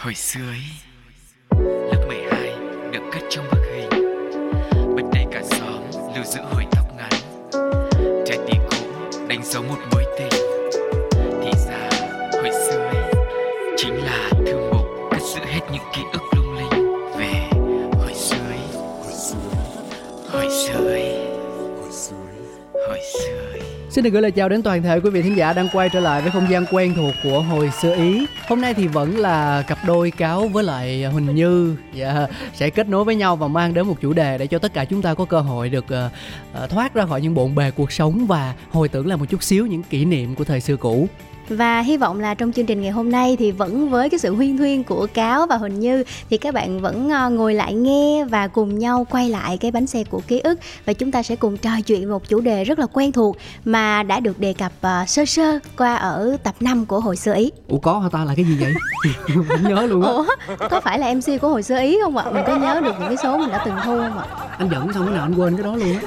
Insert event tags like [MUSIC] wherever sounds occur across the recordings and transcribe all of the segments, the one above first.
Hồi xưa ấy, lớp 12 được cất trong bức hình. Bật đầy cả xóm lưu giữ hồi tóc ngắn Trái tim cũ đánh dấu một mối tình. Thì ra hồi xưa ấy chính là thư mục cất giữ hết những ký ức lung linh. Về hồi xưa ấy Hồi xưa ấy Hồi xưa ấy. Xin được gửi lời chào đến toàn thể quý vị thính giả đang quay trở lại với không gian quen thuộc của hồi xưa Ý. Hôm nay thì vẫn là cặp đôi cáo với lại Huỳnh Như yeah, sẽ kết nối với nhau và mang đến một chủ đề để cho tất cả chúng ta có cơ hội được uh, thoát ra khỏi những bộn bề cuộc sống và hồi tưởng lại một chút xíu những kỷ niệm của thời xưa cũ. Và hy vọng là trong chương trình ngày hôm nay thì vẫn với cái sự huyên thuyên của Cáo và Huỳnh Như thì các bạn vẫn ờ, ngồi lại nghe và cùng nhau quay lại cái bánh xe của ký ức và chúng ta sẽ cùng trò chuyện một chủ đề rất là quen thuộc mà đã được đề cập uh, sơ sơ qua ở tập 5 của hồi xưa Ý. Ủa có hả ta là cái gì vậy? [LAUGHS] không nhớ luôn á. Ủa, có phải là MC của hồi xưa Ý không ạ? Mình có nhớ được những cái số mình đã từng thu không ạ? Anh dẫn xong cái nào anh quên cái đó luôn á.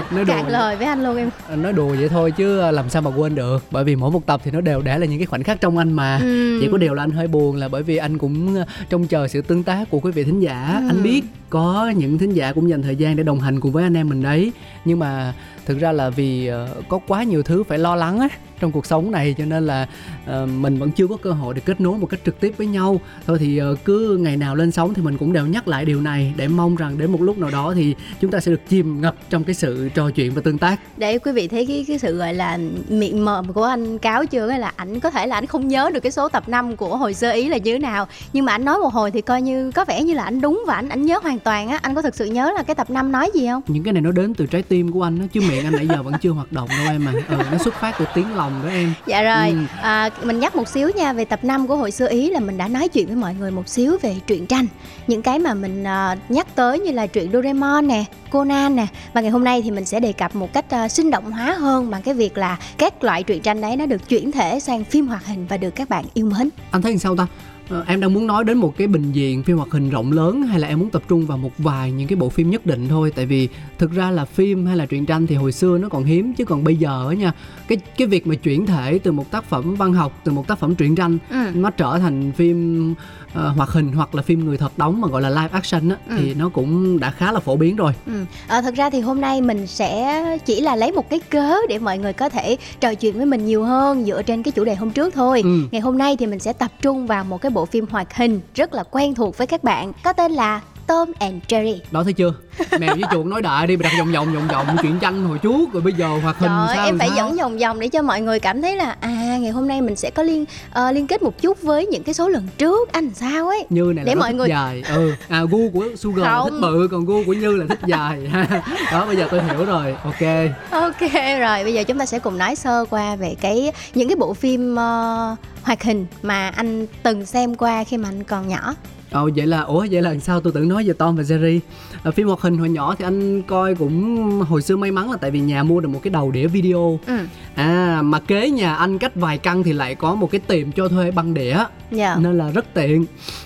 [LAUGHS] nói đùa. Cạn lời với anh luôn em. Anh nói đùa vậy thôi chứ làm sao mà quên được bởi vì mỗi một tập thì nó đều để là những cái khoảnh khắc trong anh mà ừ. chỉ có điều là anh hơi buồn là bởi vì anh cũng ờ, trông chờ sự tương tác của quý vị thính giả ừ. anh biết có những thính giả cũng dành thời gian để đồng hành cùng với anh em mình đấy nhưng mà thực ra là vì ờ, có quá nhiều thứ phải lo lắng á trong cuộc sống này cho nên là uh, mình vẫn chưa có cơ hội để kết nối một cách trực tiếp với nhau. Thôi thì uh, cứ ngày nào lên sóng thì mình cũng đều nhắc lại điều này để mong rằng đến một lúc nào đó thì chúng ta sẽ được chìm ngập trong cái sự trò chuyện và tương tác. Để quý vị thấy cái cái sự gọi là miệng mồm của anh cáo chưa? Là ảnh có thể là ảnh không nhớ được cái số tập 5 của hồi sơ ý là như thế nào. Nhưng mà anh nói một hồi thì coi như có vẻ như là anh đúng và anh anh nhớ hoàn toàn á. Anh có thực sự nhớ là cái tập 5 nói gì không? Những cái này nó đến từ trái tim của anh đó chứ miệng anh nãy giờ vẫn chưa hoạt động đâu em mà ừ, nó xuất phát từ tiếng lòng đó em. Dạ rồi. Ừ. à, mình nhắc một xíu nha về tập 5 của hội xưa ý là mình đã nói chuyện với mọi người một xíu về truyện tranh. Những cái mà mình uh, nhắc tới như là truyện Doraemon nè Conan nè và ngày hôm nay thì mình sẽ đề cập một cách uh, sinh động hóa hơn bằng cái việc là các loại truyện tranh đấy nó được chuyển thể sang phim hoạt hình và được các bạn yêu mến. Anh thấy sao ta Ờ, em đang muốn nói đến một cái bình diện phim hoạt hình rộng lớn hay là em muốn tập trung vào một vài những cái bộ phim nhất định thôi tại vì thực ra là phim hay là truyện tranh thì hồi xưa nó còn hiếm chứ còn bây giờ nha cái cái việc mà chuyển thể từ một tác phẩm văn học từ một tác phẩm truyện tranh ừ. nó trở thành phim uh, hoạt hình hoặc là phim người thật đóng mà gọi là live action á ừ. thì nó cũng đã khá là phổ biến rồi. Ừ. À, thật ra thì hôm nay mình sẽ chỉ là lấy một cái cớ để mọi người có thể trò chuyện với mình nhiều hơn dựa trên cái chủ đề hôm trước thôi. Ừ. Ngày hôm nay thì mình sẽ tập trung vào một cái bộ phim hoạt hình rất là quen thuộc với các bạn có tên là Tom and Jerry. Đó thấy chưa? Mèo với chuột nói đại đi Đặt vòng vòng vòng vòng chuyện tranh hồi trước Rồi bây giờ hoạt hình Trời sao em phải sao? dẫn vòng vòng để cho mọi người cảm thấy là À ngày hôm nay mình sẽ có liên uh, liên kết một chút với những cái số lần trước. Anh sao ấy? Như này là để mọi người dài. Ừ. À gu của Sugar Không. là thích bự Còn gu của Như là thích dài. [LAUGHS] [LAUGHS] Đó bây giờ tôi hiểu rồi. Ok. Ok rồi bây giờ chúng ta sẽ cùng nói sơ qua về cái những cái bộ phim uh, hoạt hình mà anh từng xem qua khi mà anh còn nhỏ Ồ vậy là ủa vậy là sao tôi tưởng nói về Tom và Jerry à, phim hoạt hình hồi nhỏ thì anh coi cũng hồi xưa may mắn là tại vì nhà mua được một cái đầu đĩa video ừ. à mà kế nhà anh cách vài căn thì lại có một cái tiệm cho thuê băng đĩa yeah. Dạ. nên là rất tiện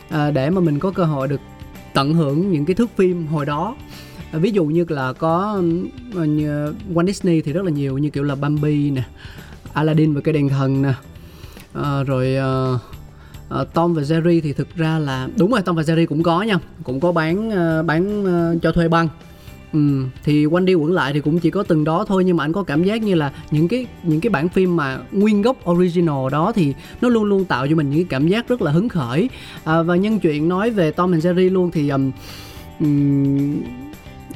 à, để mà mình có cơ hội được tận hưởng những cái thước phim hồi đó ví dụ như là có như Walt Disney thì rất là nhiều như kiểu là Bambi nè Aladdin và cái đèn thần nè à, rồi uh, uh, Tom và Jerry thì thực ra là đúng rồi Tom và Jerry cũng có nha. Cũng có bán uh, bán uh, cho thuê băng. Ừ, thì quanh đi quẩn lại thì cũng chỉ có từng đó thôi nhưng mà anh có cảm giác như là những cái những cái bản phim mà nguyên gốc original đó thì nó luôn luôn tạo cho mình những cái cảm giác rất là hứng khởi. À, và nhân chuyện nói về Tom and Jerry luôn thì um, um,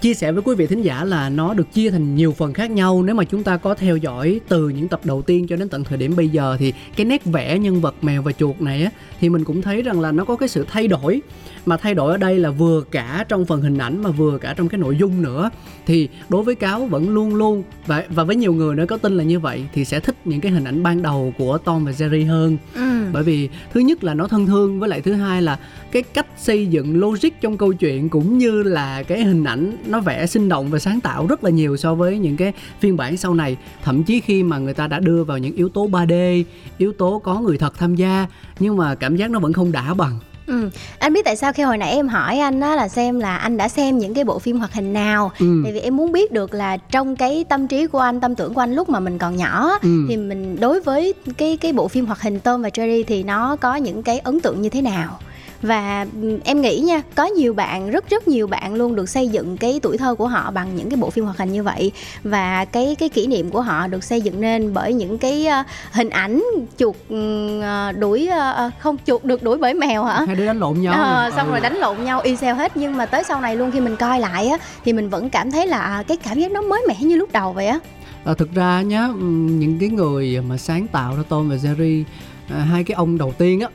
chia sẻ với quý vị thính giả là nó được chia thành nhiều phần khác nhau. Nếu mà chúng ta có theo dõi từ những tập đầu tiên cho đến tận thời điểm bây giờ thì cái nét vẽ nhân vật mèo và chuột này á, thì mình cũng thấy rằng là nó có cái sự thay đổi mà thay đổi ở đây là vừa cả trong phần hình ảnh mà vừa cả trong cái nội dung nữa. Thì đối với cáo vẫn luôn luôn và và với nhiều người nữa có tin là như vậy thì sẽ thích những cái hình ảnh ban đầu của Tom và Jerry hơn. Ừ. bởi vì thứ nhất là nó thân thương với lại thứ hai là cái cách xây dựng logic trong câu chuyện cũng như là cái hình ảnh nó vẽ sinh động và sáng tạo rất là nhiều so với những cái phiên bản sau này. Thậm chí khi mà người ta đã đưa vào những yếu tố 3D yếu tố có người thật tham gia nhưng mà cảm giác nó vẫn không đã bằng Ừ. Anh biết tại sao khi hồi nãy em hỏi anh á là xem là anh đã xem những cái bộ phim hoạt hình nào ừ. Tại vì em muốn biết được là trong cái tâm trí của anh, tâm tưởng của anh lúc mà mình còn nhỏ ừ. Thì mình đối với cái cái bộ phim hoạt hình Tom và Jerry thì nó có những cái ấn tượng như thế nào và em nghĩ nha có nhiều bạn rất rất nhiều bạn luôn được xây dựng cái tuổi thơ của họ bằng những cái bộ phim hoạt hình như vậy. Và cái cái kỷ niệm của họ được xây dựng nên bởi những cái uh, hình ảnh chuột uh, đuổi uh, không chuột được đuổi bởi mèo hả? Hai đứa đánh lộn nhau. À, xong ừ. rồi đánh lộn nhau y xeo hết. Nhưng mà tới sau này luôn khi mình coi lại á thì mình vẫn cảm thấy là à, cái cảm giác nó mới mẻ như lúc đầu vậy á. À, thực ra nhá những cái người mà sáng tạo ra Tom và Jerry à, hai cái ông đầu tiên á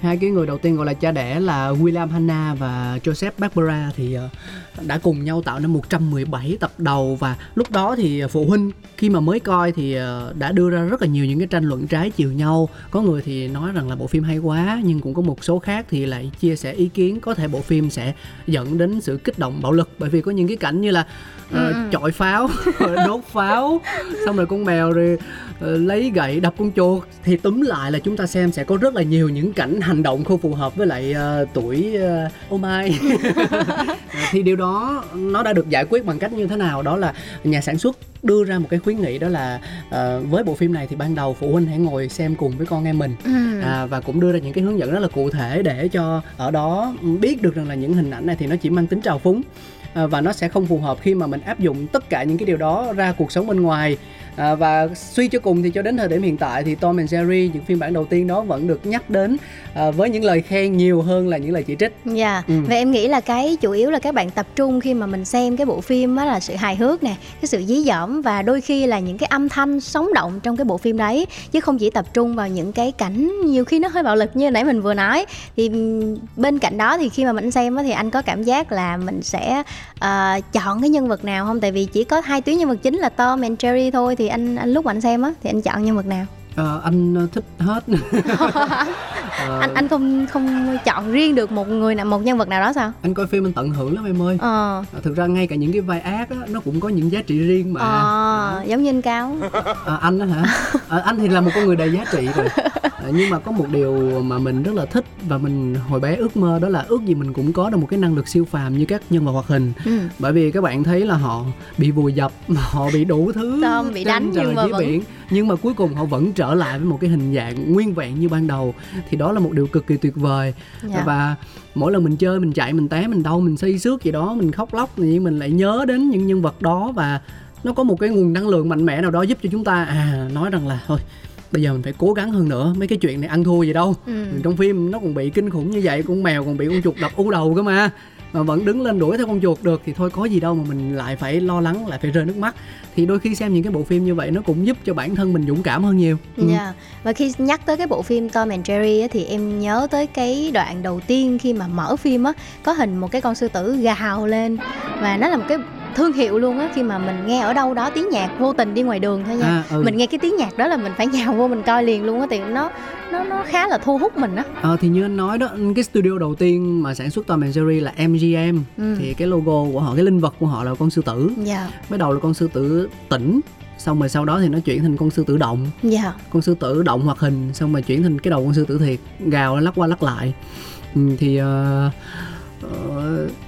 hai cái người đầu tiên gọi là cha đẻ là William Hanna và Joseph Barbera thì ờ, đã cùng nhau tạo nên 117 tập đầu và lúc đó thì phụ huynh khi mà mới coi thì ờ, đã đưa ra rất là nhiều những cái tranh luận trái chiều nhau. Có người thì nói rằng là bộ phim hay quá, nhưng cũng có một số khác thì lại chia sẻ ý kiến. Có thể bộ phim sẽ dẫn đến sự kích động bạo lực bởi vì có những cái cảnh như là uh, chọi pháo [LAUGHS] đốt pháo xong rồi con mèo rồi uh, lấy gậy đập con chuột. Thì túm lại là chúng ta xem sẽ có rất là nhiều những cảnh hành động không phù hợp với lại uh, tuổi uh, oh my thì điều đó nó đã được giải quyết bằng cách như thế nào? Đó là nhà sản xuất đưa ra một cái khuyến nghị đó là uh, với bộ phim này thì ban đầu phụ huynh hãy ngồi xem cùng với con em mình. Ừ. à, và cũng đưa ra những cái hướng dẫn rất là cụ thể để cho ở đó biết được rằng là những hình ảnh này thì nó chỉ mang tính trào phúng Ờ, và nó sẽ không phù hợp khi mà mình áp dụng tất cả những cái điều đó ra cuộc sống bên ngoài à, và suy cho cùng thì cho đến thời điểm hiện tại thì Tom and Jerry những phiên bản đầu tiên đó vẫn được nhắc đến à, với những lời khen nhiều hơn là những lời chỉ trích. Dạ. Yeah. Ừ. Và em nghĩ là cái chủ yếu là các bạn tập trung khi mà mình xem cái bộ phim đó là sự hài hước nè, cái sự dí dỏm và đôi khi là những cái âm thanh sống động trong cái bộ phim đấy chứ không chỉ tập trung vào những cái cảnh nhiều khi nó hơi bạo lực như nãy mình vừa nói thì bên cạnh đó thì khi mà mình xem thì anh có cảm giác là mình sẽ uh, chọn cái nhân vật nào không tại vì chỉ có hai tuyến nhân vật chính là Tom and Jerry thôi thì anh anh lúc mà anh xem á thì anh chọn nhân vật nào? Ờ, anh thích hết. [LAUGHS] Ờ, anh anh không không chọn riêng được một người nào một nhân vật nào đó sao? Anh coi phim anh tận hưởng lắm em ơi. Ờ. ờ thực ra ngay cả những cái vai ác á nó cũng có những giá trị riêng mà. Ờ, à. giống như anh cao. À, anh đó hả? À, anh thì là một con người đầy giá trị rồi. À, nhưng mà có một điều mà mình rất là thích và mình hồi bé ước mơ đó là ước gì mình cũng có được một cái năng lực siêu phàm như các nhân vật hoạt hình. Ừ. bởi vì các bạn thấy là họ bị vùi dập họ bị đủ thứ Tom bị đánh trời nhưng mà vẫn... biển nhưng mà cuối cùng họ vẫn trở lại với một cái hình dạng nguyên vẹn như ban đầu thì đó là một điều cực kỳ tuyệt vời dạ. và mỗi lần mình chơi mình chạy mình té mình đau mình xây xước gì đó mình khóc lóc thì mình lại nhớ đến những nhân vật đó và nó có một cái nguồn năng lượng mạnh mẽ nào đó giúp cho chúng ta à nói rằng là thôi bây giờ mình phải cố gắng hơn nữa mấy cái chuyện này ăn thua gì đâu ừ. trong phim nó còn bị kinh khủng như vậy con mèo còn bị con chuột đập u đầu cơ mà mà vẫn đứng lên đuổi theo con chuột được thì thôi có gì đâu mà mình lại phải lo lắng lại phải rơi nước mắt thì đôi khi xem những cái bộ phim như vậy nó cũng giúp cho bản thân mình dũng cảm hơn nhiều ừ. yeah. Và khi nhắc tới cái bộ phim Tom and Jerry á, thì em nhớ tới cái đoạn đầu tiên khi mà mở phim á có hình một cái con sư tử gào lên và nó là một cái thương hiệu luôn á khi mà mình nghe ở đâu đó tiếng nhạc vô tình đi ngoài đường thôi nha à, ừ. mình nghe cái tiếng nhạc đó là mình phải nhào vô mình coi liền luôn á thì nó nó nó khá là thu hút mình á ờ thì như anh nói đó cái studio đầu tiên mà sản xuất Tom and Jerry là MGM ừ. thì cái logo của họ cái linh vật của họ là con sư tử yeah. Dạ. mới đầu là con sư tử tỉnh xong rồi sau đó thì nó chuyển thành con sư tử động yeah. Dạ. con sư tử động hoạt hình xong rồi chuyển thành cái đầu con sư tử thiệt gào lắc qua lắc lại ừ, thì uh,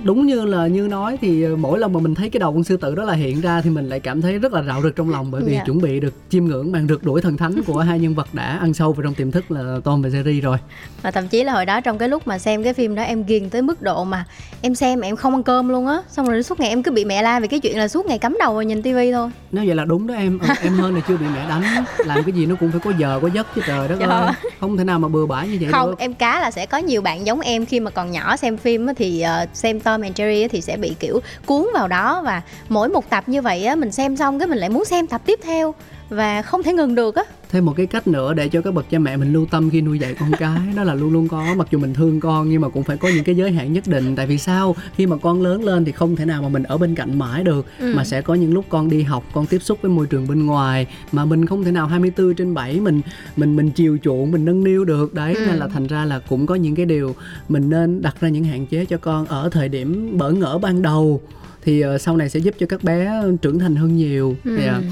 đúng như là như nói thì mỗi lần mà mình thấy cái đầu con sư tử đó là hiện ra thì mình lại cảm thấy rất là rạo rực trong lòng bởi vì yeah. Dạ. chuẩn bị được chiêm ngưỡng màn rực đuổi thần thánh của hai nhân vật đã ăn sâu vào trong tiềm thức là Tom và Jerry rồi và thậm chí là hồi đó trong cái lúc mà xem cái phim đó em ghiền tới mức độ mà em xem mà em không ăn cơm luôn á xong rồi suốt ngày em cứ bị mẹ la vì cái chuyện là suốt ngày cắm đầu vào nhìn tivi thôi nếu vậy là đúng đó em ừ, [LAUGHS] em hơn là chưa bị mẹ đánh làm cái gì nó cũng phải có giờ có giấc chứ trời đất dạ. ơi không thể nào mà bừa bãi như vậy không được. em cá là sẽ có nhiều bạn giống em khi mà còn nhỏ xem phim thì uh, xem Tom and Jerry thì sẽ bị, kiểu, cuốn vào đó. Và mỗi một tập như vậy á, mình xem xong cái mình lại muốn xem tập tiếp theo và không thể ngừng được á thêm một cái cách nữa để cho các bậc cha mẹ mình lưu tâm khi nuôi dạy con cái đó là luôn luôn có mặc dù mình thương con nhưng mà cũng phải có những cái giới hạn nhất định tại vì sao khi mà con lớn lên thì không thể nào mà mình ở bên cạnh mãi được ừ. mà sẽ có những lúc con đi học con tiếp xúc với môi trường bên ngoài mà mình không thể nào 24 trên 7 mình mình mình chiều chuộng mình nâng niu được đấy ừ. nên là thành ra là cũng có những cái điều mình nên đặt ra những hạn chế cho con ở thời điểm bỡ ngỡ ban đầu thì uh, sau này sẽ giúp cho các bé trưởng thành hơn nhiều ừ. yeah.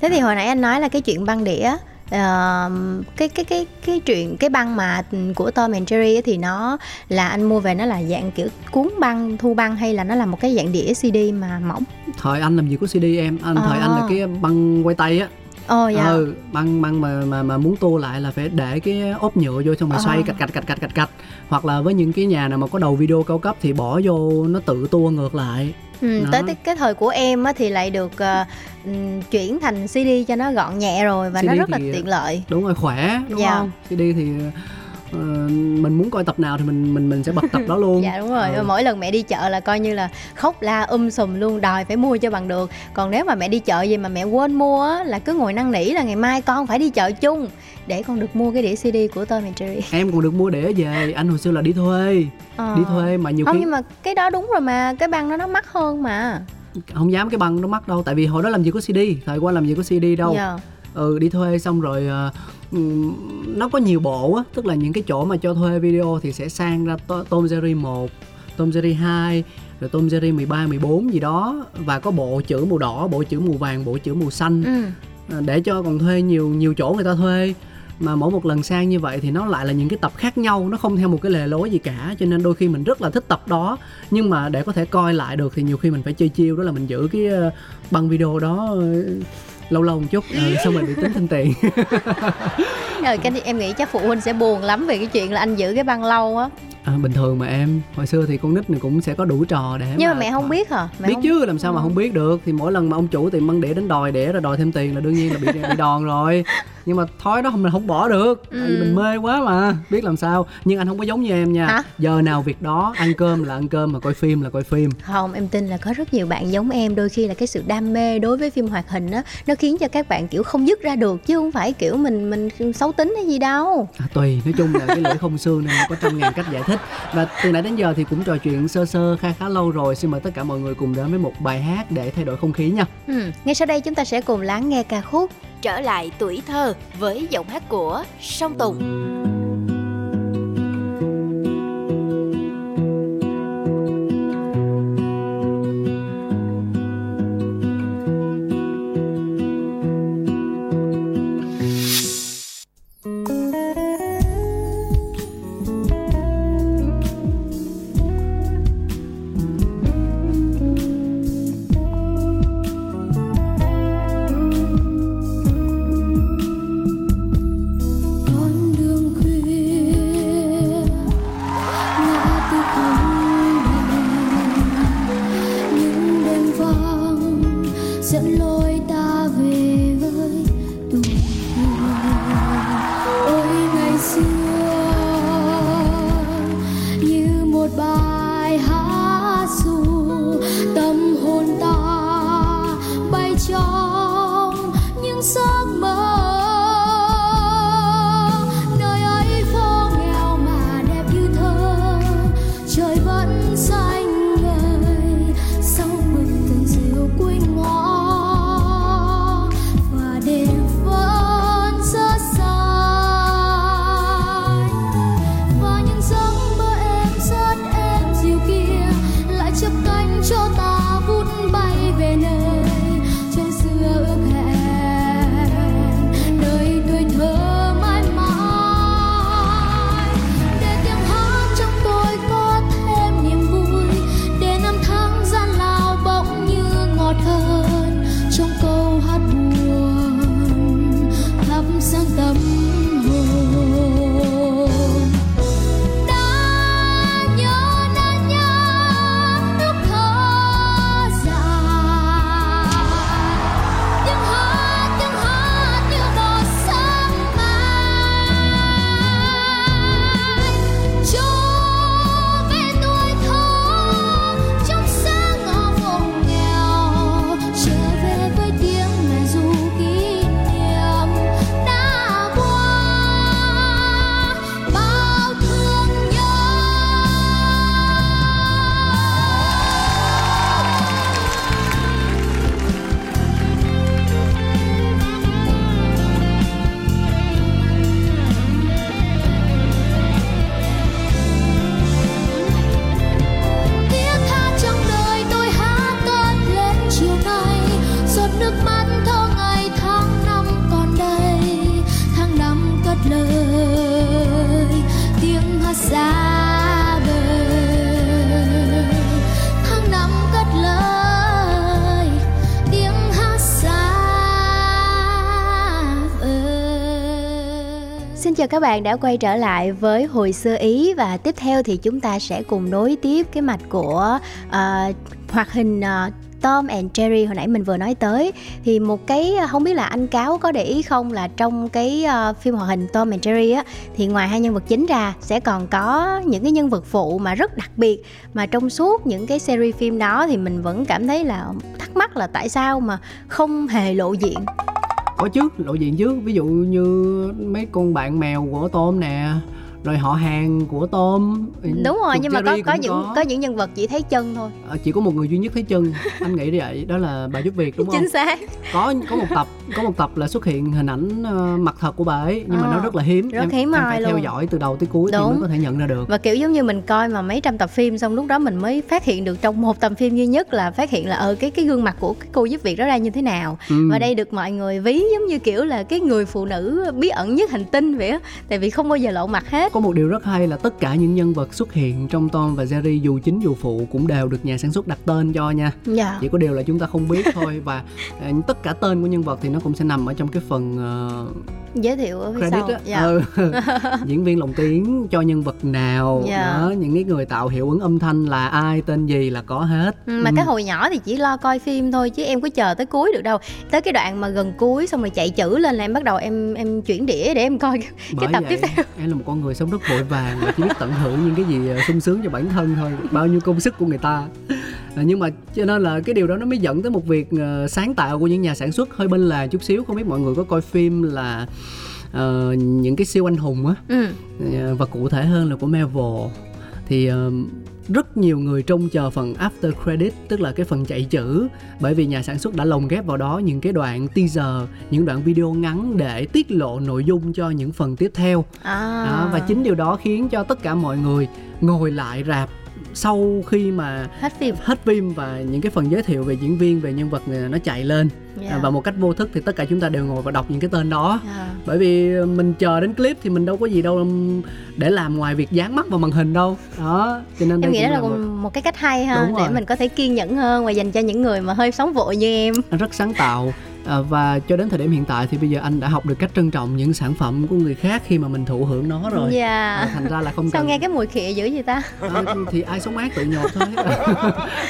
Thế thì hồi nãy anh nói là cái chuyện băng đĩa uh, cái cái cái cái chuyện cái băng mà của Tom and Jerry thì nó là anh mua về nó là dạng kiểu cuốn băng thu băng hay là nó là một cái dạng đĩa CD mà mỏng thời anh làm gì có CD em anh à. thời anh là cái băng quay tay á ồ dạ ừ băng băng mà mà mà muốn tua lại là phải để cái ốp nhựa vô xong rồi Ờ. xoay cạch cạch cạch cạch cạch cạch hoặc là với những cái nhà nào mà có đầu video cao cấp thì bỏ vô nó tự tua ngược lại Ừ, Đó. tới cái, cái thời của em á, thì lại được ờ, ừm, chuyển thành CD cho nó gọn nhẹ rồi và nó CD rất là thì- tiện lợi. đúng rồi khỏe đúng Dạ. không CD thì ờ, mình muốn coi tập nào thì mình mình mình sẽ bật tập đó luôn [LAUGHS] Dạ đúng rồi, Ừ. mỗi lần mẹ đi chợ là coi như là khóc la um sùm luôn đòi phải mua cho bằng được. Còn nếu mà mẹ đi chợ gì mà mẹ quên mua á là cứ ngồi năn nỉ là ngày mai con phải đi chợ chung để con được mua cái đĩa CD của Tom and Jerry. em còn được mua đĩa về anh hồi xưa là đi thuê Ờ. đi thuê mà nhiều Không khi nhưng mà cái đó đúng rồi mà, cái băng đó nó mắc hơn mà. không dám cái băng nó mắc đâu tại vì hồi đó làm gì có CD thời qua làm gì có CD đâu Dạ. ừ đi thuê xong rồi ừm, nó có nhiều bộ á tức là những cái chỗ mà cho thuê video thì sẽ sang ra to, Tom Jerry 1 Tom Jerry 2 rồi Tom Jerry 13, 14 gì đó. Và có bộ chữ màu đỏ, bộ chữ màu vàng, bộ chữ màu xanh. Ừ. Ờ, để cho còn thuê nhiều nhiều chỗ người ta thuê. Mà mỗi một lần sang như vậy thì nó lại là những cái tập khác nhau nó không theo một cái lề lối gì cả. Cho nên đôi khi mình rất là thích tập đó. Nhưng mà để có thể coi lại được thì nhiều khi mình phải chơi chiêu đó là mình giữ cái ờ, băng video đó ờ, lâu lâu một chút ờ, [LAUGHS] xong rồi bị tính thêm tiền Rồi cái em nghĩ chắc phụ huynh sẽ buồn lắm về cái chuyện là anh giữ cái băng lâu á. À, bình thường mà em hồi xưa thì con nít này cũng sẽ có đủ trò để Nhưng mà mẹ không biết hả? Mẹ biết không... chứ làm sao mà Ờ. không biết được. Thì mỗi lần mà ông chủ tìm băng đĩa đến đòi đĩa rồi đòi thêm tiền là đương nhiên là bị [LAUGHS] bị đòn rồi. Nhưng mà thói đó mình không bỏ được. Tại vì Ừ. mình mê quá mà. Biết làm sao. Nhưng anh không có giống như em nha. Hả? giờ nào việc đó ăn cơm là ăn cơm mà coi phim là coi phim. Không, em tin là có rất nhiều bạn giống em. Đôi khi là cái sự đam mê đối với phim hoạt hình á Nó khiến cho các bạn kiểu không dứt ra được. Chứ không phải kiểu mình mình xấu tính hay gì đâu. À, tùy. Nói chung là cái lưỡi không xương nên có trăm ngàn cách giải thích và từ nãy đến giờ thì cũng trò chuyện sơ sơ khá khá lâu rồi xin mời tất cả mọi người cùng đến với một bài hát để thay đổi không khí nha ừ. Ngay sau đây chúng ta sẽ cùng lắng nghe ca khúc trở lại tuổi thơ với giọng hát của Song Tùng. Các bạn đã quay trở lại với hồi xưa Ý và tiếp theo thì chúng ta sẽ cùng nối tiếp cái mạch của uh, hoạt hình uh, Tom and Jerry hồi nãy mình vừa nói tới. Thì một cái ờ, không biết là anh cáo có để ý không là trong cái uh, phim hoạt hình Tom and Jerry á thì ngoài hai nhân vật chính ra sẽ còn có những cái nhân vật phụ mà rất đặc biệt. Mà trong suốt những cái series phim đó thì mình vẫn cảm thấy là thắc mắc là tại sao mà không hề lộ diện có chứ, lộ diện chứ ví dụ như mấy con bạn mèo của tôm nè rồi họ hàng của tôm đúng rồi nhưng mà có có những có. có những nhân vật chỉ thấy chân thôi. À, chỉ có một người duy nhất thấy chân. Anh nghĩ vậy đó là bà giúp việc đúng [LAUGHS] không? chính xác. Có có một tập có một tập là xuất hiện hình ảnh uh, mặt thật của bà ấy nhưng à, mà nó ờ, rất là hiếm. rất em, hiếm em phải luôn. theo dõi từ đầu tới cuối đúng. thì mới có thể nhận ra được. Và kiểu giống như mình coi mà mấy trăm tập phim xong lúc đó mình mới phát hiện được trong một tập phim duy nhất là phát hiện là ờ cái cái gương mặt của cái cô giúp việc đó ra như thế nào. Ừ. và đây được mọi người ví giống như kiểu là cái người phụ nữ bí ẩn nhất hành tinh vậy á. Tại vì không bao giờ lộ mặt hết có một điều rất hay là tất cả những nhân vật xuất hiện trong Tom và Jerry dù chính dù phụ cũng đều được nhà sản xuất đặt tên cho nha. Dạ. Chỉ có điều là chúng ta không biết thôi và uh, tất cả tên của nhân vật thì nó cũng sẽ nằm ở trong cái phần uh, giới thiệu ở phía credit sau. Dạ. Ừ. [LAUGHS] diễn viên lồng tiếng cho nhân vật nào, dạ. đó, những cái người tạo hiệu ứng âm thanh là ai, tên gì là có hết. Ừ, mà ừ. cái hồi nhỏ thì chỉ lo coi phim thôi chứ em có chờ tới cuối được đâu. Tới cái đoạn mà gần cuối xong rồi chạy chữ lên là em bắt đầu em em chuyển đĩa để em coi cái, cái tập vậy, tiếp theo. Em là một con người sống rất vội vàng và chỉ biết tận hưởng những cái gì ờ, sung sướng cho bản thân thôi bao nhiêu công sức của người ta à, nhưng mà cho nên là cái điều đó nó mới dẫn tới một việc uh, sáng tạo của những nhà sản xuất hơi bên là chút xíu không biết mọi người có coi phim là uh, những cái siêu anh hùng á ừ. uh, và cụ thể hơn là của Marvel thì uh, rất nhiều người trông chờ phần after credit tức là cái phần chạy chữ bởi vì nhà sản xuất đã lồng ghép vào đó những cái đoạn teaser những đoạn video ngắn để tiết lộ nội dung cho những phần tiếp theo à. đó, và chính điều đó khiến cho tất cả mọi người ngồi lại rạp sau khi mà hết phim hết phim và những cái phần giới thiệu về diễn viên về nhân vật nó chạy lên yeah. Dạ. và một cách vô thức thì tất cả chúng ta đều ngồi và đọc những cái tên đó yeah. Dạ. bởi vì mình chờ đến clip thì mình đâu có gì đâu để làm ngoài việc dán mắt vào màn hình đâu đó cho nên em nghĩ đó là, là một... một cái cách hay ha để mình có thể kiên nhẫn hơn và dành cho những người mà hơi sống vội như em rất sáng tạo à, và cho đến thời điểm hiện tại thì bây giờ anh đã học được cách trân trọng những sản phẩm của người khác khi mà mình thụ hưởng nó rồi. Dạ. À, thành ra là không sao cần... nghe cái mùi khịa dữ vậy ta? À, thì ai sống ác tự nhột thôi. [LAUGHS]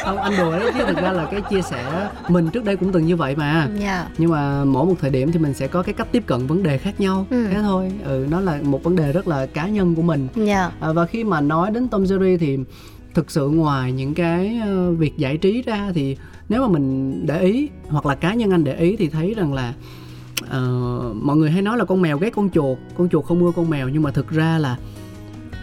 Không anh đùa đấy chứ thực ra là cái chia sẻ mình trước đây cũng từng như vậy mà. Dạ. nhưng mà mỗi một thời điểm thì mình sẽ có cái cách tiếp cận vấn đề khác nhau. Ừ. thế thôi. Ừ nó là một vấn đề rất là cá nhân của mình. Dạ. à, và khi mà nói đến Tom Jerry thì thực sự ngoài những cái ờ, việc giải trí ra thì nếu mà mình để ý hoặc là cá nhân anh để ý thì thấy rằng là uh, mọi người hay nói là con mèo ghét con chuột con chuột không ưa con mèo nhưng mà thực ra là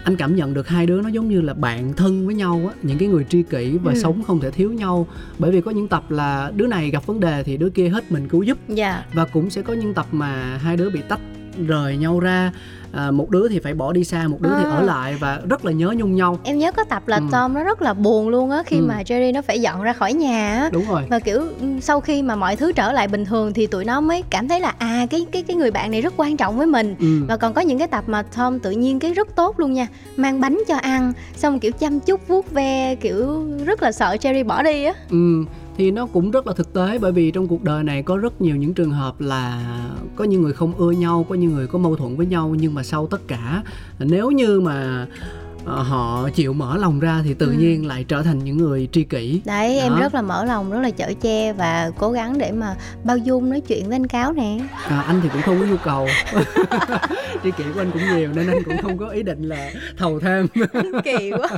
anh cảm nhận được hai đứa nó giống như là bạn thân với nhau á những cái người tri kỷ và ừ. sống không thể thiếu nhau bởi vì có những tập là đứa này gặp vấn đề thì đứa kia hết mình cứu giúp yeah. Dạ. và cũng sẽ có những tập mà hai đứa bị tách rời nhau ra à, một đứa thì phải bỏ đi xa một đứa à. thì ở lại và rất là nhớ nhung nhau em nhớ có tập là ừ. Tom nó rất là buồn luôn á khi ừ. mà Jerry nó phải dọn ra khỏi nhà á đúng rồi và kiểu ừ, sau khi mà mọi thứ trở lại bình thường thì tụi nó mới cảm thấy là à cái cái cái người bạn này rất quan trọng với mình ừ. và còn có những cái tập mà Tom tự nhiên cái rất tốt luôn nha mang bánh cho ăn xong kiểu chăm chút vuốt ve kiểu rất là sợ Jerry bỏ đi á ừ thì nó cũng rất là thực tế bởi vì trong cuộc đời này có rất nhiều những trường hợp là có những người không ưa nhau có những người có mâu thuẫn với nhau nhưng mà sau tất cả nếu như mà ờ, họ chịu mở lòng ra thì tự ừ. nhiên lại trở thành những người tri kỷ. Đấy Đó. em rất là mở lòng rất là chở che và cố gắng để mà bao dung nói chuyện với anh cáo nè. À, anh thì cũng không có nhu cầu. [LAUGHS] Tri kỷ của anh cũng nhiều nên anh cũng không có ý định là thầu thêm. [LAUGHS] Kỳ quá.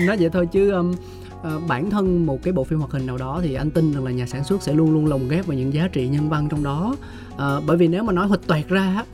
Nói vậy thôi chứ um, uh, bản thân một cái bộ phim hoạt hình nào đó thì anh tin rằng là nhà sản xuất sẽ luôn luôn lồng ghép vào những giá trị nhân văn trong đó uh, bởi vì nếu mà nói huỵch toẹt ra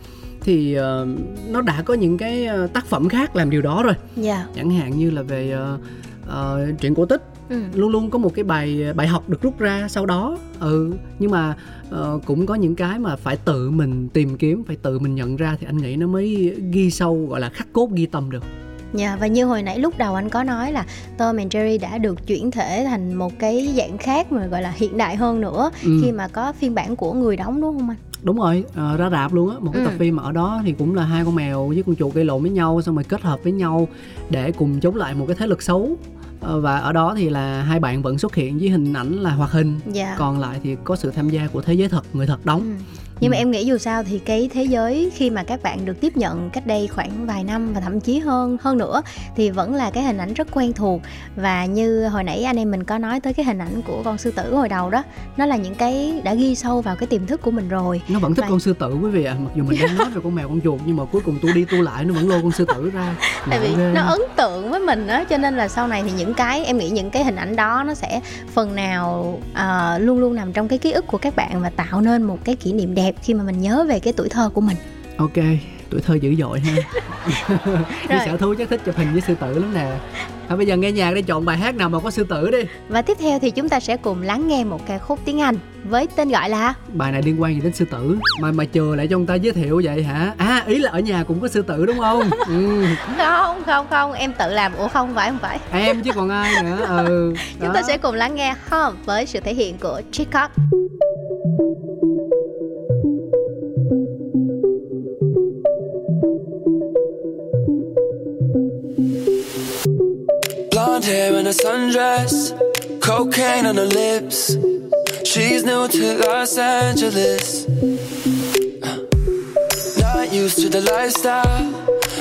thì uh, nó đã có những cái tác phẩm khác làm điều đó rồi yeah. Dạ. chẳng hạn như là về uh, uh, truyện cổ tích ừ. luôn luôn có một cái bài bài học được rút ra sau đó ừ nhưng mà uh, cũng có những cái mà phải tự mình tìm kiếm phải tự mình nhận ra thì anh nghĩ nó mới ghi sâu gọi là khắc cốt ghi tâm được Dạ yeah, và như hồi nãy lúc đầu anh có nói là Tom and Jerry đã được chuyển thể thành một cái dạng khác mà gọi là hiện đại hơn nữa ừ. khi mà có phiên bản của người đóng đúng không anh? đúng rồi à, ra rạp luôn á một cái ừ. tập phim mà ở đó thì cũng là hai con mèo với con chuột gây lộn với nhau xong rồi kết hợp với nhau để cùng chống lại một cái thế lực xấu ờ, và ở đó thì là hai bạn vẫn xuất hiện với hình ảnh là hoạt hình yeah. Dạ. còn lại thì có sự tham gia của thế giới thật người thật đóng ừ nhưng mà ừ. em nghĩ dù sao thì cái thế giới khi mà các bạn được tiếp nhận cách đây khoảng vài năm và thậm chí hơn hơn nữa thì vẫn là cái hình ảnh rất quen thuộc và như hồi nãy anh em mình có nói tới cái hình ảnh của con sư tử hồi đầu đó nó là những cái đã ghi sâu vào cái tiềm thức của mình rồi nó vẫn thích và... con sư tử quý vị ạ à. mặc dù mình đang nói về con mèo con chuột nhưng mà cuối cùng tôi đi tu lại nó vẫn lôi con sư tử ra tại vì ghê. nó ấn tượng với mình á cho nên là sau này thì những cái em nghĩ những cái hình ảnh đó nó sẽ phần nào uh, luôn luôn nằm trong cái ký ức của các bạn và tạo nên một cái kỷ niệm đẹp khi mà mình nhớ về cái tuổi thơ của mình. Ok tuổi thơ dữ dội ha. [LAUGHS] Đi sở thú chắc thích chụp hình với sư tử lắm nè. Thôi bây giờ nghe nhạc đi chọn bài hát nào mà có sư tử đi. Và tiếp theo thì chúng ta sẽ cùng lắng nghe một ca khúc tiếng Anh Với tên gọi là Bài này liên quan gì đến sư tử? Mà mà chờ lại cho ông ta giới thiệu vậy hả? À ý là ở nhà cũng có sư tử đúng không? [LAUGHS] Ừ. Không không không em tự làm. Ủa không phải không phải. Em chứ còn ai nữa. Ừ, [LAUGHS] Chúng ta sẽ cùng lắng nghe Home với sự thể hiện của Chicago Blonde hair and a sundress, cocaine on her lips. She's new to Los Angeles. Uh, not used to the lifestyle,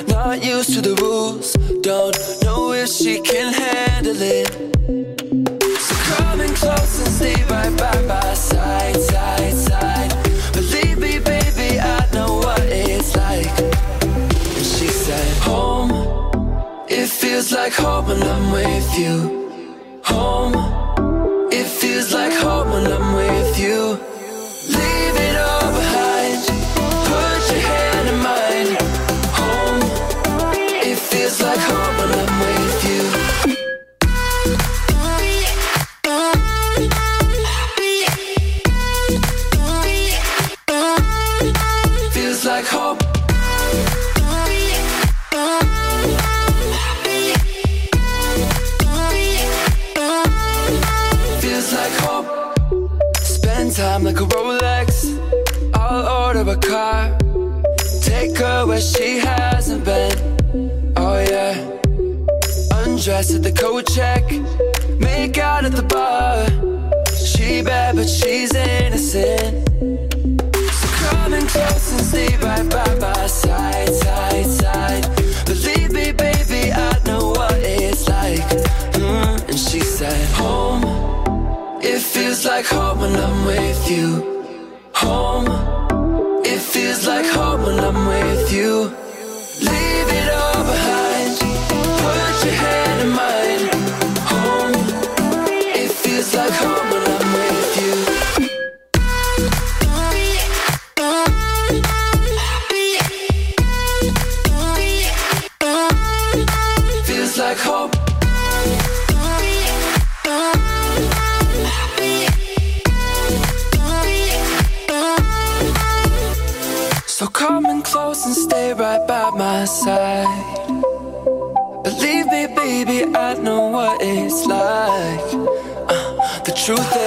not used to the rules. Don't know if she can handle it. So come in close and stay right by my side, side, side. Feels like home when I'm with you. Home. It feels like home when I'm with you. Truth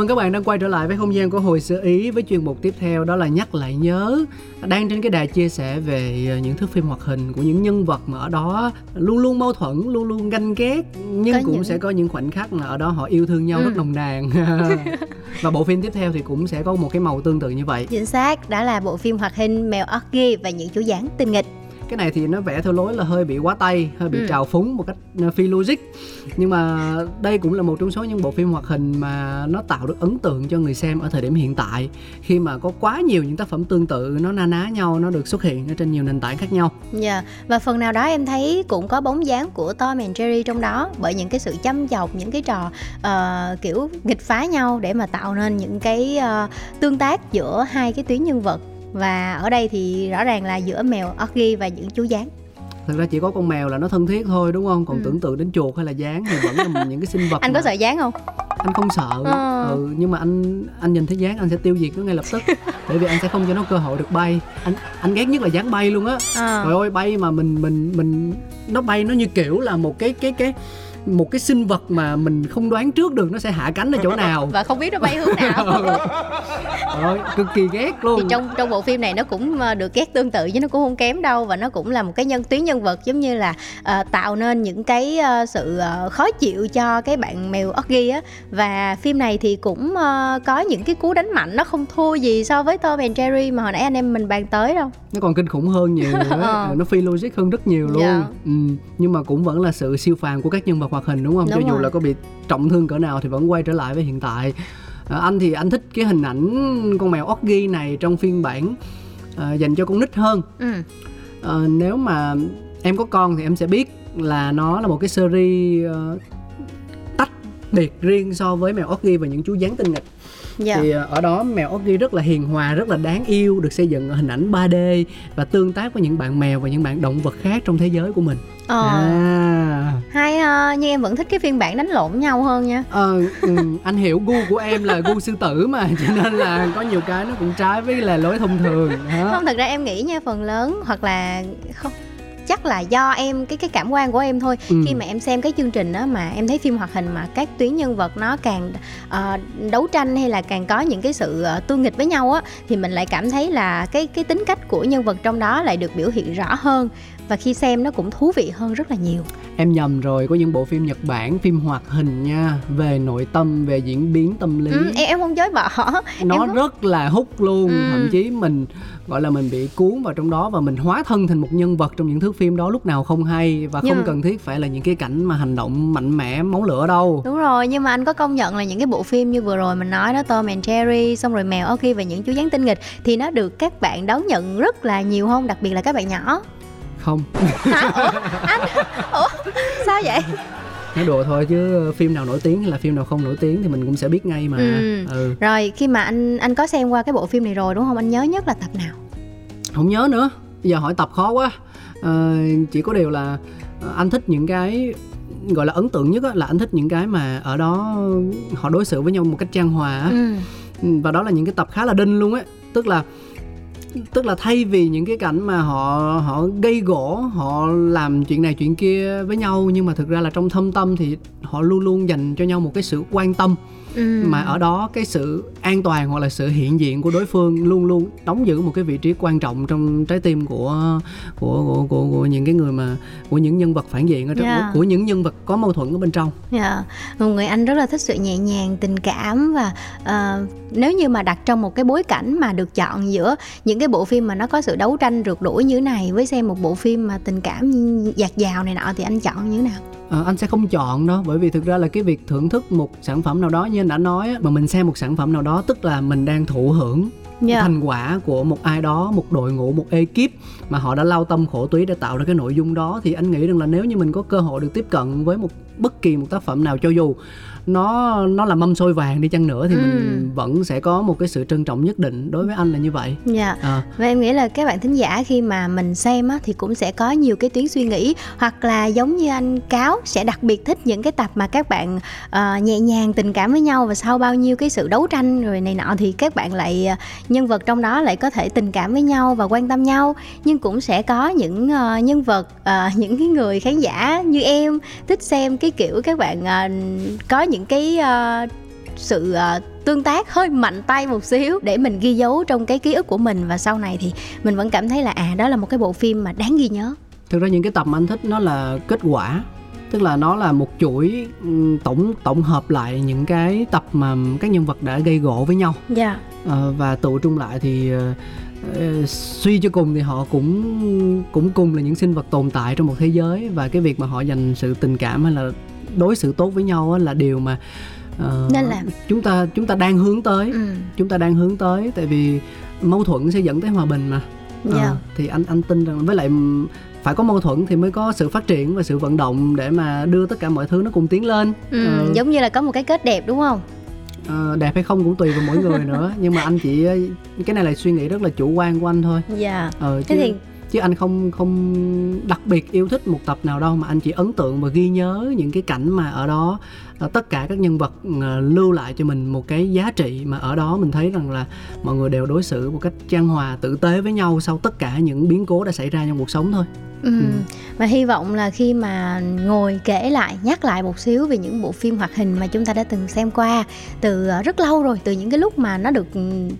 Chào mừng các bạn đang quay trở lại với không gian của hồi sơ ý với chuyên mục tiếp theo đó là nhắc lại nhớ. Đang trên cái đà chia sẻ về ờ, những thước phim hoạt hình của những nhân vật mà ở đó luôn luôn mâu thuẫn luôn luôn ganh ghét nhưng có cũng những... sẽ có những khoảnh khắc là ở đó họ yêu thương nhau ừ. rất nồng nàn. [LAUGHS] Và bộ phim tiếp theo thì cũng sẽ có một cái màu tương tự như vậy. Chính xác đó là bộ phim hoạt hình mèo Orgy và những chú dáng tinh nghịch cái này thì nó vẽ theo lối là hơi bị quá tay hơi bị ừ. trào phúng một cách ờ, phi logic nhưng mà đây cũng là một trong số những bộ phim hoạt hình mà nó tạo được ấn tượng cho người xem ở thời điểm hiện tại khi mà có quá nhiều những tác phẩm tương tự nó na ná nhau nó được xuất hiện ở trên nhiều nền tảng khác nhau dạ yeah. và phần nào đó em thấy cũng có bóng dáng của Tom and Jerry trong đó bởi những cái sự chăm chọc những cái trò uh, kiểu nghịch phá nhau để mà tạo nên những cái uh, tương tác giữa hai cái tuyến nhân vật và ở đây thì rõ ràng là giữa mèo Orgy và những chú gián thật ra chỉ có con mèo là nó thân thiết thôi đúng không? Còn ừ. tưởng tượng đến chuột hay là dán thì vẫn là những cái sinh vật anh mà... có sợ dán không? Anh không sợ. Ừ. ừ nhưng mà anh anh nhìn thấy dán anh sẽ tiêu diệt nó ngay lập tức. [LAUGHS] Bởi vì anh sẽ không cho nó cơ hội được bay. Anh anh ghét nhất là dán bay luôn á. À. trời ơi bay mà mình mình mình nó bay nó như kiểu là một cái cái cái một cái sinh vật mà mình không đoán trước được nó sẽ hạ cánh ở chỗ nào. Và không biết nó bay hướng nào. [LAUGHS] Rồi, cực kỳ ghét luôn. Thì trong trong bộ phim này nó cũng ờ, được ghét tương tự chứ nó cũng không kém đâu và nó cũng là một cái nhân tuyến nhân vật giống như là uh, tạo nên những cái uh, sự uh, khó chịu cho cái bạn mèo Orgy á. Và phim này thì cũng uh, có những cái cú đánh mạnh nó không thua gì so với Tom and Jerry mà hồi nãy anh em mình bàn tới đâu. Nó còn kinh khủng hơn nhiều nữa. [LAUGHS] Nó phi logic hơn rất nhiều luôn. Dạ. ừ, nhưng mà cũng vẫn là sự siêu phàm của các nhân vật hoạt hình đúng không đúng cho rồi. dù là có bị trọng thương cỡ nào thì vẫn quay trở lại với hiện tại à, anh thì anh thích cái hình ảnh con mèo Orgy này trong phiên bản à, dành cho con nít hơn ừ. à, nếu mà em có con thì em sẽ biết là nó là một cái series uh, biệt riêng so với mèo Orgy và những chú gián tinh nghịch. Dạ. thì ờ, ở đó mèo Orgy rất là hiền hòa rất là đáng yêu được xây dựng ở hình ảnh 3D và tương tác với những bạn mèo và những bạn động vật khác trong thế giới của mình ờ. à. hay uh, nhưng em vẫn thích cái phiên bản đánh lộn nhau hơn nha ờ ừ, anh hiểu gu của em là gu sư tử mà cho nên là có nhiều cái nó cũng trái với là lối thông thường đó. không thật ra em nghĩ nha phần lớn hoặc là không chắc là do em cái cái cảm quan của em thôi ừ. khi mà em xem cái chương trình đó mà em thấy phim hoạt hình mà các tuyến nhân vật nó càng uh, đấu tranh hay là càng có những cái sự uh, tương nghịch với nhau á thì mình lại cảm thấy là cái cái tính cách của nhân vật trong đó lại được biểu hiện rõ hơn và khi xem nó cũng thú vị hơn rất là nhiều. Em nhầm rồi có những bộ phim nhật bản phim hoạt hình nha về nội tâm về diễn biến tâm lý. Ừ, em em không chối bỏ nó em rất là hút luôn ừ. thậm chí mình gọi là mình bị cuốn vào trong đó và mình hóa thân thành một nhân vật trong những thước phim đó lúc nào không hay và nhưng... không cần thiết phải là những cái cảnh mà hành động mạnh mẽ máu lửa đâu. Đúng rồi nhưng mà anh có công nhận là những cái bộ phim như vừa rồi mình nói đó Tom and Jerry xong rồi mèo ok và những chú gián tinh nghịch thì nó được các bạn đón nhận rất là nhiều không? Đặc biệt là các bạn nhỏ không? Hả? Ủa? Anh? Ủa? Sao vậy? Nói đùa thôi chứ phim nào nổi tiếng hay là phim nào không nổi tiếng thì mình cũng sẽ biết ngay mà. Ừ. ừ. rồi khi mà anh anh có xem qua cái bộ phim này rồi đúng không? Anh nhớ nhất là tập nào? Không nhớ nữa. Bây giờ hỏi tập khó quá. À, chỉ có điều là anh thích những cái gọi là ấn tượng nhất là anh thích những cái mà ở đó họ đối xử với nhau một cách trang hòa ừ. và đó là những cái tập khá là đinh luôn á. Tức là tức là thay vì những cái cảnh mà họ họ gây gỗ, họ làm chuyện này chuyện kia với nhau, nhưng mà thực ra là trong thâm tâm thì họ luôn luôn dành cho nhau một cái sự quan tâm ừ. mà ở đó cái sự an toàn hoặc là sự hiện diện của đối phương luôn luôn đóng giữ một cái vị trí quan trọng trong trái tim của của của của, của những cái người mà của những nhân vật phản diện ở trong yeah. Dạ. của những nhân vật có mâu thuẫn ở bên trong. Yeah. Dạ. Một người anh rất là thích sự nhẹ nhàng, tình cảm và uh, nếu như mà đặt trong một cái bối cảnh mà được chọn giữa những cái bộ phim mà nó có sự đấu tranh rượt đuổi như thế này với xem một bộ phim mà tình cảm dạt dào này nọ thì anh chọn như thế nào? À, anh sẽ không chọn đâu bởi vì thực ra là cái việc thưởng thức một sản phẩm nào đó như anh đã nói mà mình xem một sản phẩm nào đó tức là mình đang thụ hưởng yeah. thành quả của một ai đó một đội ngũ một ekip mà họ đã lao tâm khổ túy để tạo ra cái nội dung đó thì anh nghĩ rằng là nếu như mình có cơ hội được tiếp cận với một bất kỳ một tác phẩm nào cho dù nó nó là mâm xôi vàng đi chăng nữa thì ừ. mình vẫn sẽ có một cái sự trân trọng nhất định đối với anh là như vậy. Dạ. À. Và em nghĩ là các bạn thính giả khi mà mình xem á thì cũng sẽ có nhiều cái tuyến suy nghĩ hoặc là giống như anh cáo sẽ đặc biệt thích những cái tập mà các bạn uh, nhẹ nhàng tình cảm với nhau và sau bao nhiêu cái sự đấu tranh rồi này nọ thì các bạn lại uh, nhân vật trong đó lại có thể tình cảm với nhau và quan tâm nhau nhưng cũng sẽ có những uh, nhân vật uh, [LAUGHS] những cái người khán giả như em thích xem cái kiểu các bạn uh, có những cái uh, sự uh, tương tác hơi mạnh tay một xíu để mình ghi dấu trong cái ký ức của mình. Và sau này thì mình vẫn cảm thấy là à đó là một cái bộ phim mà đáng ghi nhớ. Thực ra những cái tập mà anh thích nó là kết quả tức là nó là một chuỗi tổng tổng hợp lại những cái tập mà các nhân vật đã gây gỗ với nhau. Dạ. Yeah. ờ, và tụ trung lại thì suy cho cùng thì họ cũng cũng cùng là những sinh vật tồn tại trong một thế giới và cái việc mà họ dành sự tình cảm hay là đối xử tốt với nhau là điều mà uh, nên làm chúng ta chúng ta đang hướng tới ừ. chúng ta đang hướng tới tại vì mâu thuẫn sẽ dẫn tới hòa bình mà yeah. Dạ. uh, thì anh anh tin rằng với lại phải có mâu thuẫn thì mới có sự phát triển và sự vận động để mà đưa tất cả mọi thứ nó cùng tiến lên ừ, uh, giống như là có một cái kết đẹp đúng không uh, đẹp hay không cũng tùy vào mỗi người [LAUGHS] nữa. Nhưng mà anh chỉ cái này là suy nghĩ rất là chủ quan của anh thôi. Dạ. Ờ, chứ, thế thì chứ anh không không đặc biệt yêu thích một tập nào đâu mà anh chỉ ấn tượng và ghi nhớ những cái cảnh mà ở đó ờ, tất cả các nhân vật ờ, lưu lại cho mình một cái giá trị mà ở đó mình thấy rằng là mọi người đều đối xử một cách trang hòa tử tế với nhau sau tất cả những biến cố đã xảy ra trong cuộc sống thôi Ừ. ừ. Và hy vọng là khi mà ngồi kể lại, nhắc lại một xíu về những bộ phim hoạt hình mà chúng ta đã từng xem qua từ ờ, rất lâu rồi, từ những cái lúc mà nó được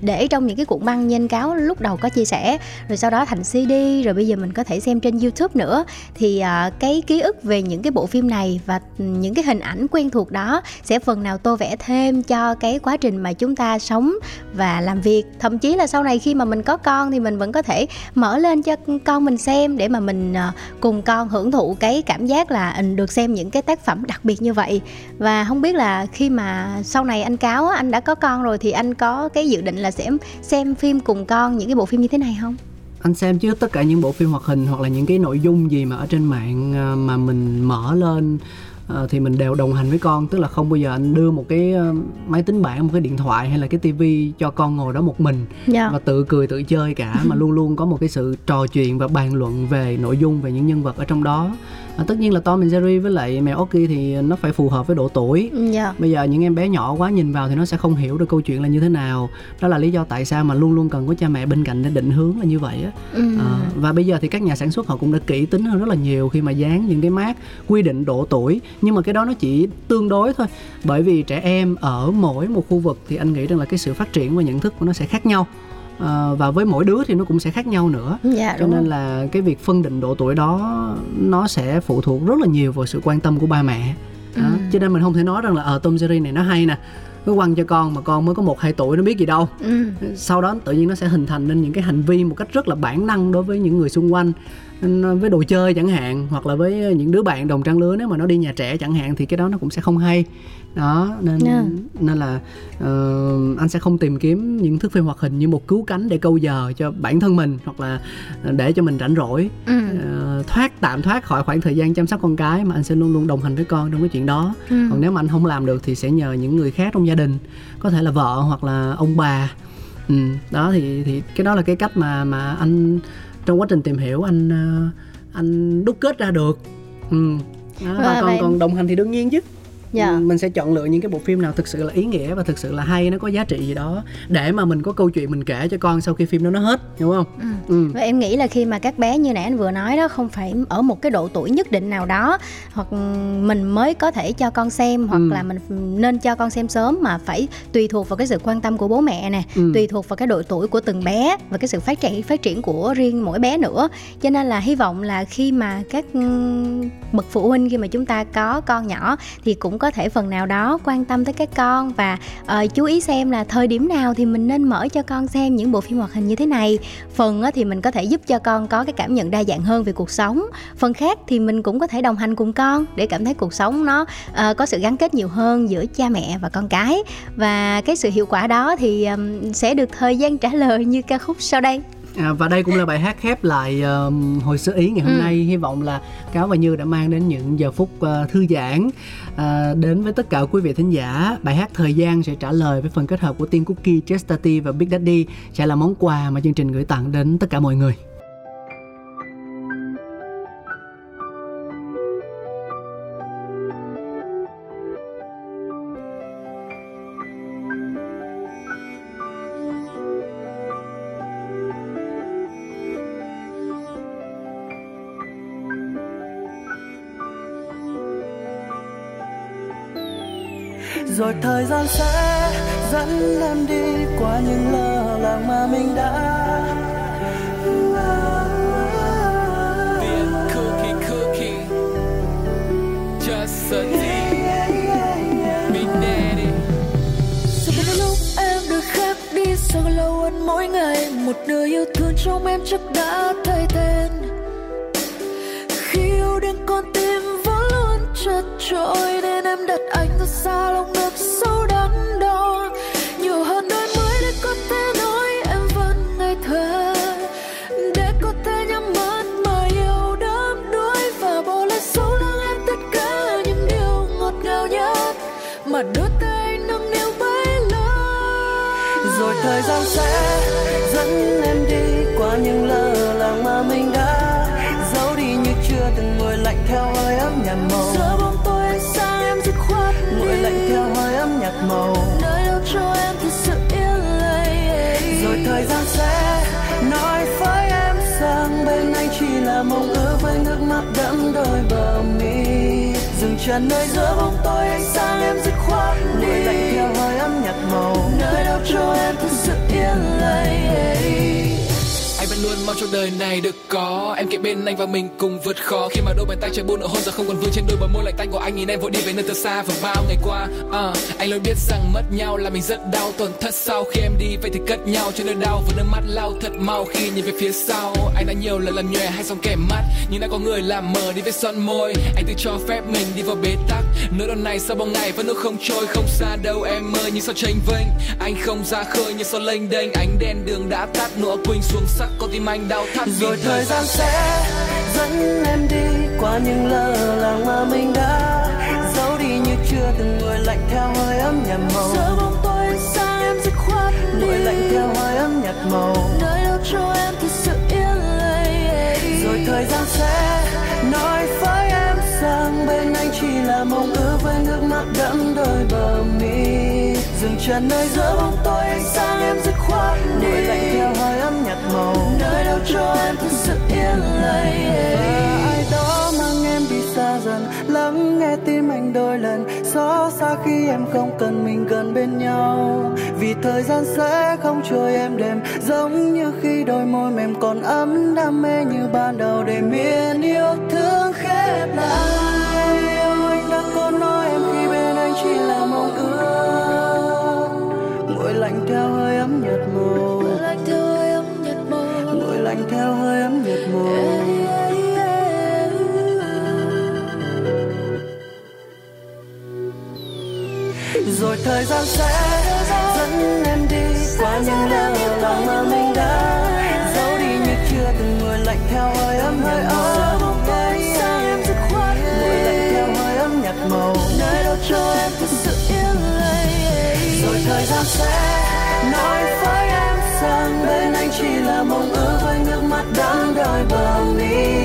để trong những cái cuộn băng nhanh cáo lúc đầu có chia sẻ, rồi sau đó thành CD, rồi bây giờ mình có thể xem trên YouTube nữa thì cái ký ức về những cái bộ phim này và những cái hình ảnh quen thuộc đó sẽ phần nào tô vẽ thêm cho cái quá trình mà chúng ta sống và làm việc, thậm chí là sau này khi mà mình có con thì mình vẫn có thể mở lên cho con mình xem để mà mình ờ, cùng con hưởng thụ cái cảm giác là ừ, được xem những cái tác phẩm đặc biệt như vậy. Và không biết là khi mà sau này anh cáo anh đã có con rồi thì anh có cái dự định là sẽ xem phim cùng con những cái bộ phim như thế này không? Anh xem chứ tất cả những bộ phim hoạt hình hoặc là những cái nội dung gì mà ở trên mạng ờ, mà mình mở lên thì mình đều đồng hành với con tức là không bao giờ anh đưa một cái uh, máy tính bảng một cái điện thoại hay là cái tivi cho con ngồi đó một mình yeah. Dạ. và tự cười tự chơi cả mà [LAUGHS] luôn luôn có một cái sự trò chuyện và bàn luận về nội dung về những nhân vật ở trong đó à, tất nhiên là Tom and Jerry với lại mèo Oki thì nó phải phù hợp với độ tuổi yeah. Dạ. bây giờ những em bé nhỏ quá nhìn vào thì nó sẽ không hiểu được câu chuyện là như thế nào đó là lý do tại sao mà luôn luôn cần có cha mẹ bên cạnh để định hướng là như vậy á ừ. à, và bây giờ thì các nhà sản xuất họ cũng đã kỹ tính hơn rất là nhiều khi mà dán những cái mát quy định độ tuổi nhưng mà cái đó nó chỉ tương đối thôi bởi vì trẻ em ở mỗi một khu vực thì anh nghĩ rằng là cái sự phát triển và nhận thức của nó sẽ khác nhau à, và với mỗi đứa thì nó cũng sẽ khác nhau nữa dạ, cho nên là cái việc phân định độ tuổi đó nó sẽ phụ thuộc rất là nhiều vào sự quan tâm của ba mẹ đó. Ừ. cho nên mình không thể nói rằng là ở ờ, Tom Jerry này nó hay nè cứ quăng cho con mà con mới có một hai tuổi nó biết gì đâu ừ. sau đó tự nhiên nó sẽ hình thành nên những cái hành vi một cách rất là bản năng đối với những người xung quanh với đồ chơi chẳng hạn hoặc là với những đứa bạn đồng trang lứa nếu mà nó đi nhà trẻ chẳng hạn thì cái đó nó cũng sẽ không hay đó nên yeah. nên là uh, anh sẽ không tìm kiếm những thước phim hoạt hình như một cứu cánh để câu giờ cho bản thân mình hoặc là để cho mình rảnh rỗi ừ. uh, thoát tạm thoát khỏi khoảng thời gian chăm sóc con cái mà anh sẽ luôn luôn đồng hành với con trong cái chuyện đó ừ. còn nếu mà anh không làm được thì sẽ nhờ những người khác trong gia đình có thể là vợ hoặc là ông bà ừ, đó thì thì cái đó là cái cách mà mà anh trong quá trình tìm hiểu anh ờ, anh đúc kết ra được ừ. đó, và còn còn đồng hành thì đương nhiên chứ dạ. mình sẽ chọn lựa những cái bộ phim nào thực sự là ý nghĩa và thực sự là hay nó có giá trị gì đó để mà mình có câu chuyện mình kể cho con sau khi phim đó nó hết hiểu không ừ. Ừ. và em nghĩ là khi mà các bé như nãy anh vừa nói đó không phải ở một cái độ tuổi nhất định nào đó hoặc mình mới có thể cho con xem hoặc ừ. là mình nên cho con xem sớm mà phải tùy thuộc vào cái sự quan tâm của bố mẹ nè ừ. tùy thuộc vào cái độ tuổi của từng bé và cái sự phát triển phát triển của riêng mỗi bé nữa cho nên là hy vọng là khi mà các bậc phụ huynh khi mà chúng ta có con nhỏ thì cũng có thể phần nào đó quan tâm tới các con và uh, chú ý xem là thời điểm nào thì mình nên mở cho con xem những bộ phim hoạt hình như thế này. Phần uh, thì mình có thể giúp cho con có cái cảm nhận đa dạng hơn về cuộc sống. Phần khác thì mình cũng có thể đồng hành cùng con để cảm thấy cuộc sống nó uh, có sự gắn kết nhiều hơn giữa cha mẹ và con cái. Và cái sự hiệu quả đó thì um, sẽ được thời gian trả lời như ca khúc sau đây. À, và đây cũng là bài hát khép lại uh, hồi sơ ý ngày hôm ừ. nay. Hy vọng là cáo và như đã mang đến những giờ phút uh, thư giãn uh, đến với tất cả quý vị thính giả. Bài hát thời gian sẽ trả lời với phần kết hợp của Tiên Cookie, Chestity và Big Daddy. Sẽ là món quà mà chương trình gửi tặng đến tất cả mọi người sẽ dẫn em đi qua những lơ làng mà mình đã Just a Sao lâu hơn mỗi ngày Một nửa yêu thương trong em chắc đã thay tên. Khi yêu đến con tim vẫn luôn chật trội Nên em đặt anh ra xa lòng thời gian sẽ dẫn em đi qua những lơ làng mà mình đã giấu đi như chưa từng ngồi lạnh theo hơi ấm nhạt màu. Giờ bóng tối ánh sáng em dứt khoát ngồi lạnh theo hơi ấm nhạt màu. Nơi đâu cho em thật sự yên lành. Rồi thời gian sẽ nói với em rằng bên anh chỉ là mộng ước với nước mắt đẫm đôi bờ mi dừng chân nơi giữa bóng tối ánh sáng em dứt khoát ngồi lạnh theo hơi ấm nhạt màu. Nơi đâu cho em thật sự yên lành luôn mong trong đời này được có. Em kể bên anh và mình cùng vượt khó. Khi mà đôi bàn tay trái buông nụ hôn giờ không còn vương trên đôi bờ môi lạnh tanh của anh nhìn em vội đi về nơi thật xa. Và bao ngày qua uh, anh luôn biết rằng mất nhau là mình rất đau. Tổn thất sau khi em đi vậy thì cất nhau cho nơi đau. Và nước mắt lau thật mau khi nhìn về phía sau. Anh đã nhiều lần làm nhòe hay xong kẻ mắt nhưng đã có người làm mờ đi vết son môi. Anh tự cho phép mình đi vào bế tắc. Nỗi đau này sau bao ngày vẫn nước không trôi không xa đâu em ơi. Nhưng sao tranh vênh anh không ra khơi nhưng sao lênh đênh. Ánh đèn đường đã tắt nụ quỳnh xuống sắc con tim anh đau thắt rồi thời gian sẽ dẫn em đi qua những lơ làng mà mình đã giấu đi như chưa từng. Người lạnh theo hơi ấm nhạt màu. Giờ bóng tối sáng em dứt khoát người lạnh theo hơi ấm nhạt màu. Nơi đâu cho em thật sự yên lành. Rồi thời gian sẽ nói với em rằng bên anh chỉ là mộng ước với nước mắt đẫm đôi bờ mi dừng chân nơi giữa bóng tối ánh sáng em dứt khoát người lạnh theo hơi ấm nhạt màu. Nơi đâu cho em thật sự yên lành. Ai đó mang em đi xa dần lắng nghe tim anh đôi lần. Xót xa khi em không cần mình gần bên nhau. Vì thời gian sẽ không trôi em đêm giống như khi đôi môi mềm còn ấm đam mê như ban đầu để miền yêu thương khép lại theo hơi ấm nhạt màu. Nguội lạnh theo hơi ấm nhạt màu. Nguội lạnh theo hơi ấm nhạt màu. Rồi thời gian sẽ dẫn em đi qua những lơ làng mà mình đã giấu đi như chưa từng. Người lạnh theo hơi ấm hơi ấm người lạnh theo hơi ấm nhạt màu. Nơi đâu cho em thật sự yên lành. Rồi thời gian sẽ chỉ là mong ước với nước mắt đắng đôi bờ mi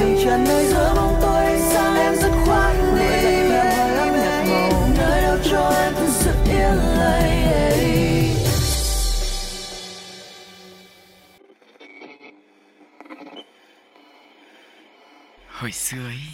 dừng chân nơi giữa bóng tối sáng em ấm nhạt màu. Nơi đâu cho em thật sự yên lành hồi xưa ấy